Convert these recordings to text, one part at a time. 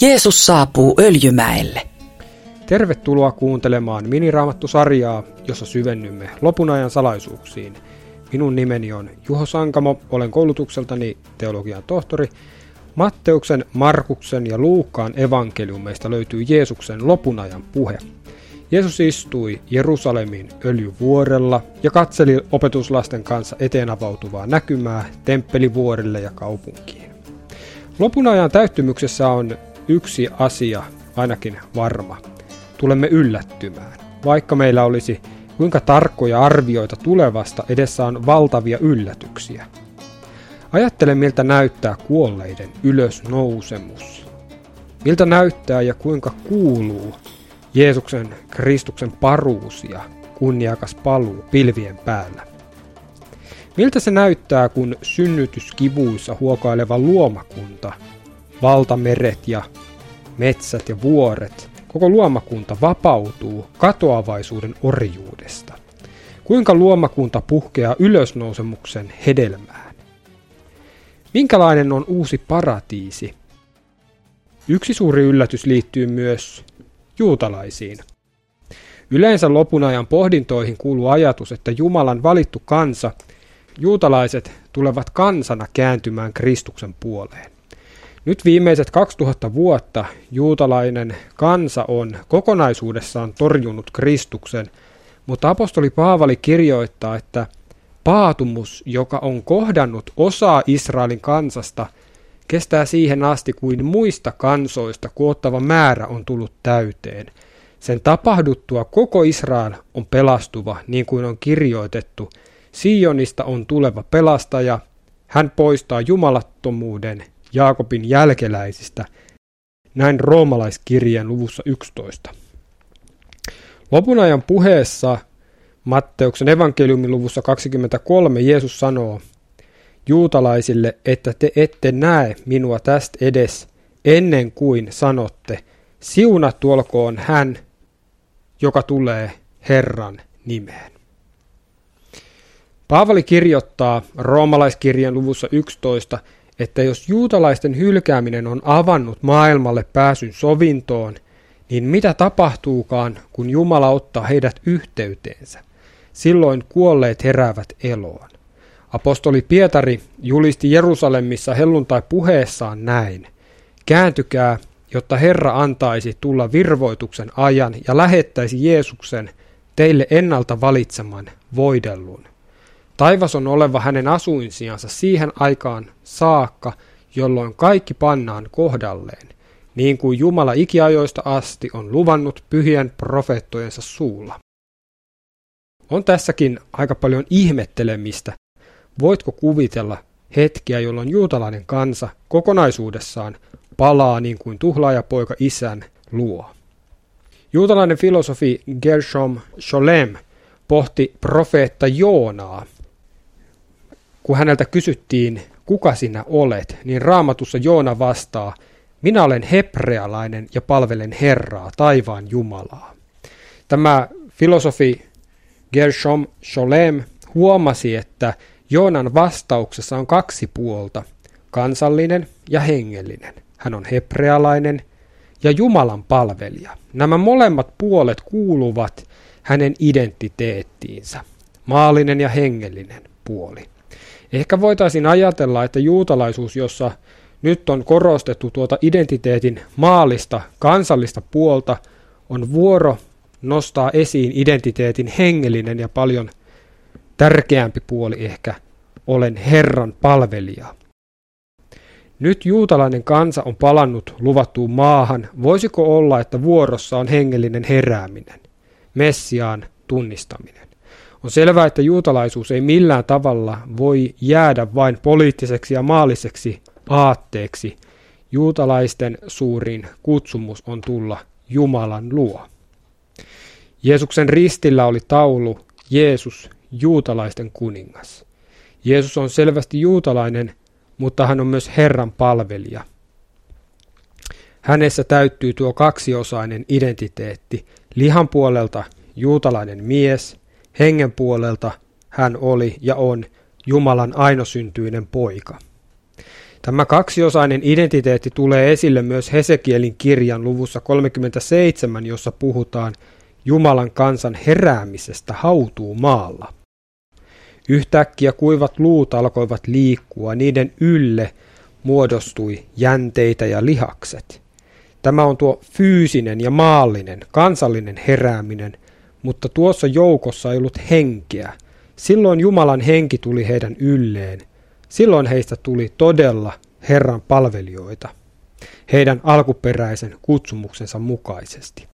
Jeesus saapuu Öljymäelle. Tervetuloa kuuntelemaan Miniraamattu-sarjaa, jossa syvennymme lopun ajan salaisuuksiin. Minun nimeni on Juho Sankamo, olen koulutukseltani teologian tohtori. Matteuksen, Markuksen ja Luukkaan evankeliumeista löytyy Jeesuksen lopun ajan puhe. Jeesus istui Jerusalemin öljyvuorella ja katseli opetuslasten kanssa eteen avautuvaa näkymää temppelivuorille ja kaupunkiin. Lopun ajan täyttymyksessä on yksi asia ainakin varma. Tulemme yllättymään. Vaikka meillä olisi kuinka tarkkoja arvioita tulevasta, edessä on valtavia yllätyksiä. Ajattele, miltä näyttää kuolleiden ylösnousemus. Miltä näyttää ja kuinka kuuluu Jeesuksen Kristuksen paruus ja kunniakas paluu pilvien päällä. Miltä se näyttää, kun synnytyskivuissa huokaileva luomakunta, valtameret ja metsät ja vuoret, koko luomakunta vapautuu katoavaisuuden orjuudesta? Kuinka luomakunta puhkeaa ylösnousemuksen hedelmään? Minkälainen on uusi paratiisi? Yksi suuri yllätys liittyy myös juutalaisiin. Yleensä lopun ajan pohdintoihin kuuluu ajatus, että Jumalan valittu kansa, juutalaiset, tulevat kansana kääntymään Kristuksen puoleen. Nyt viimeiset 2000 vuotta juutalainen kansa on kokonaisuudessaan torjunut Kristuksen, mutta apostoli Paavali kirjoittaa, että paatumus, joka on kohdannut osaa Israelin kansasta – kestää siihen asti kuin muista kansoista koottava määrä on tullut täyteen. Sen tapahduttua koko Israel on pelastuva, niin kuin on kirjoitettu. Sionista on tuleva pelastaja, hän poistaa jumalattomuuden Jaakobin jälkeläisistä. Näin roomalaiskirjeen luvussa 11. Lopun ajan puheessa Matteuksen evankeliumin luvussa 23 Jeesus sanoo, juutalaisille, että te ette näe minua tästä edes ennen kuin sanotte, siunattu olkoon hän, joka tulee Herran nimeen. Paavali kirjoittaa roomalaiskirjan luvussa 11, että jos juutalaisten hylkääminen on avannut maailmalle pääsyn sovintoon, niin mitä tapahtuukaan, kun Jumala ottaa heidät yhteyteensä? Silloin kuolleet heräävät eloon. Apostoli Pietari julisti Jerusalemissa helluntai puheessaan näin. Kääntykää, jotta Herra antaisi tulla virvoituksen ajan ja lähettäisi Jeesuksen teille ennalta valitseman voidellun. Taivas on oleva hänen asuinsiansa siihen aikaan saakka, jolloin kaikki pannaan kohdalleen, niin kuin Jumala ikiajoista asti on luvannut pyhien profeettojensa suulla. On tässäkin aika paljon ihmettelemistä, Voitko kuvitella hetkiä, jolloin juutalainen kansa kokonaisuudessaan palaa niin kuin tuhlaajapoika isän luo? Juutalainen filosofi Gershom Scholem pohti profeetta Joonaa. Kun häneltä kysyttiin, kuka sinä olet, niin raamatussa Joona vastaa, minä olen hebrealainen ja palvelen Herraa, taivaan Jumalaa. Tämä filosofi Gershom Scholem huomasi, että Joonan vastauksessa on kaksi puolta, kansallinen ja hengellinen. Hän on hebrealainen ja Jumalan palvelija. Nämä molemmat puolet kuuluvat hänen identiteettiinsä, maallinen ja hengellinen puoli. Ehkä voitaisiin ajatella, että juutalaisuus, jossa nyt on korostettu tuota identiteetin maallista, kansallista puolta, on vuoro nostaa esiin identiteetin hengellinen ja paljon tärkeämpi puoli ehkä, olen Herran palvelija. Nyt juutalainen kansa on palannut luvattuun maahan. Voisiko olla, että vuorossa on hengellinen herääminen, Messiaan tunnistaminen? On selvää, että juutalaisuus ei millään tavalla voi jäädä vain poliittiseksi ja maalliseksi aatteeksi. Juutalaisten suurin kutsumus on tulla Jumalan luo. Jeesuksen ristillä oli taulu Jeesus, juutalaisten kuningas. Jeesus on selvästi juutalainen, mutta hän on myös Herran palvelija. Hänessä täyttyy tuo kaksiosainen identiteetti. Lihan puolelta juutalainen mies, hengen puolelta hän oli ja on Jumalan ainosyntyinen poika. Tämä kaksiosainen identiteetti tulee esille myös Hesekielin kirjan luvussa 37, jossa puhutaan Jumalan kansan heräämisestä hautuu maalla. Yhtäkkiä kuivat luut alkoivat liikkua, niiden ylle muodostui jänteitä ja lihakset. Tämä on tuo fyysinen ja maallinen, kansallinen herääminen, mutta tuossa joukossa ei ollut henkeä. Silloin Jumalan henki tuli heidän ylleen. Silloin heistä tuli todella Herran palvelijoita, heidän alkuperäisen kutsumuksensa mukaisesti.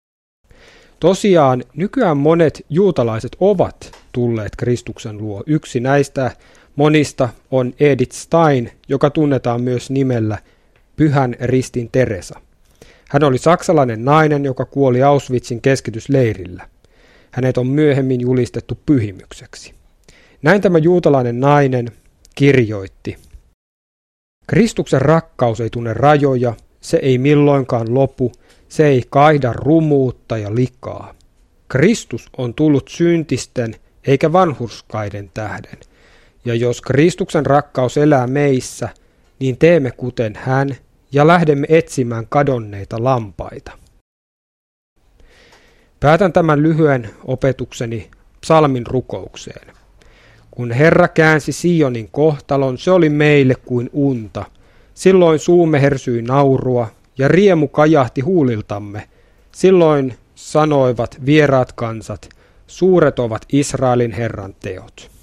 Tosiaan nykyään monet juutalaiset ovat tulleet Kristuksen luo. Yksi näistä monista on Edith Stein, joka tunnetaan myös nimellä Pyhän ristin Teresa. Hän oli saksalainen nainen, joka kuoli Auschwitzin keskitysleirillä. Hänet on myöhemmin julistettu pyhimykseksi. Näin tämä juutalainen nainen kirjoitti. Kristuksen rakkaus ei tunne rajoja, se ei milloinkaan lopu, se ei kaihda rumuutta ja likaa. Kristus on tullut syntisten eikä vanhurskaiden tähden. Ja jos Kristuksen rakkaus elää meissä, niin teemme kuten hän ja lähdemme etsimään kadonneita lampaita. Päätän tämän lyhyen opetukseni psalmin rukoukseen. Kun Herra käänsi Sionin kohtalon, se oli meille kuin unta. Silloin suumme hersyi naurua ja riemu kajahti huuliltamme. Silloin sanoivat vieraat kansat, suuret ovat Israelin Herran teot.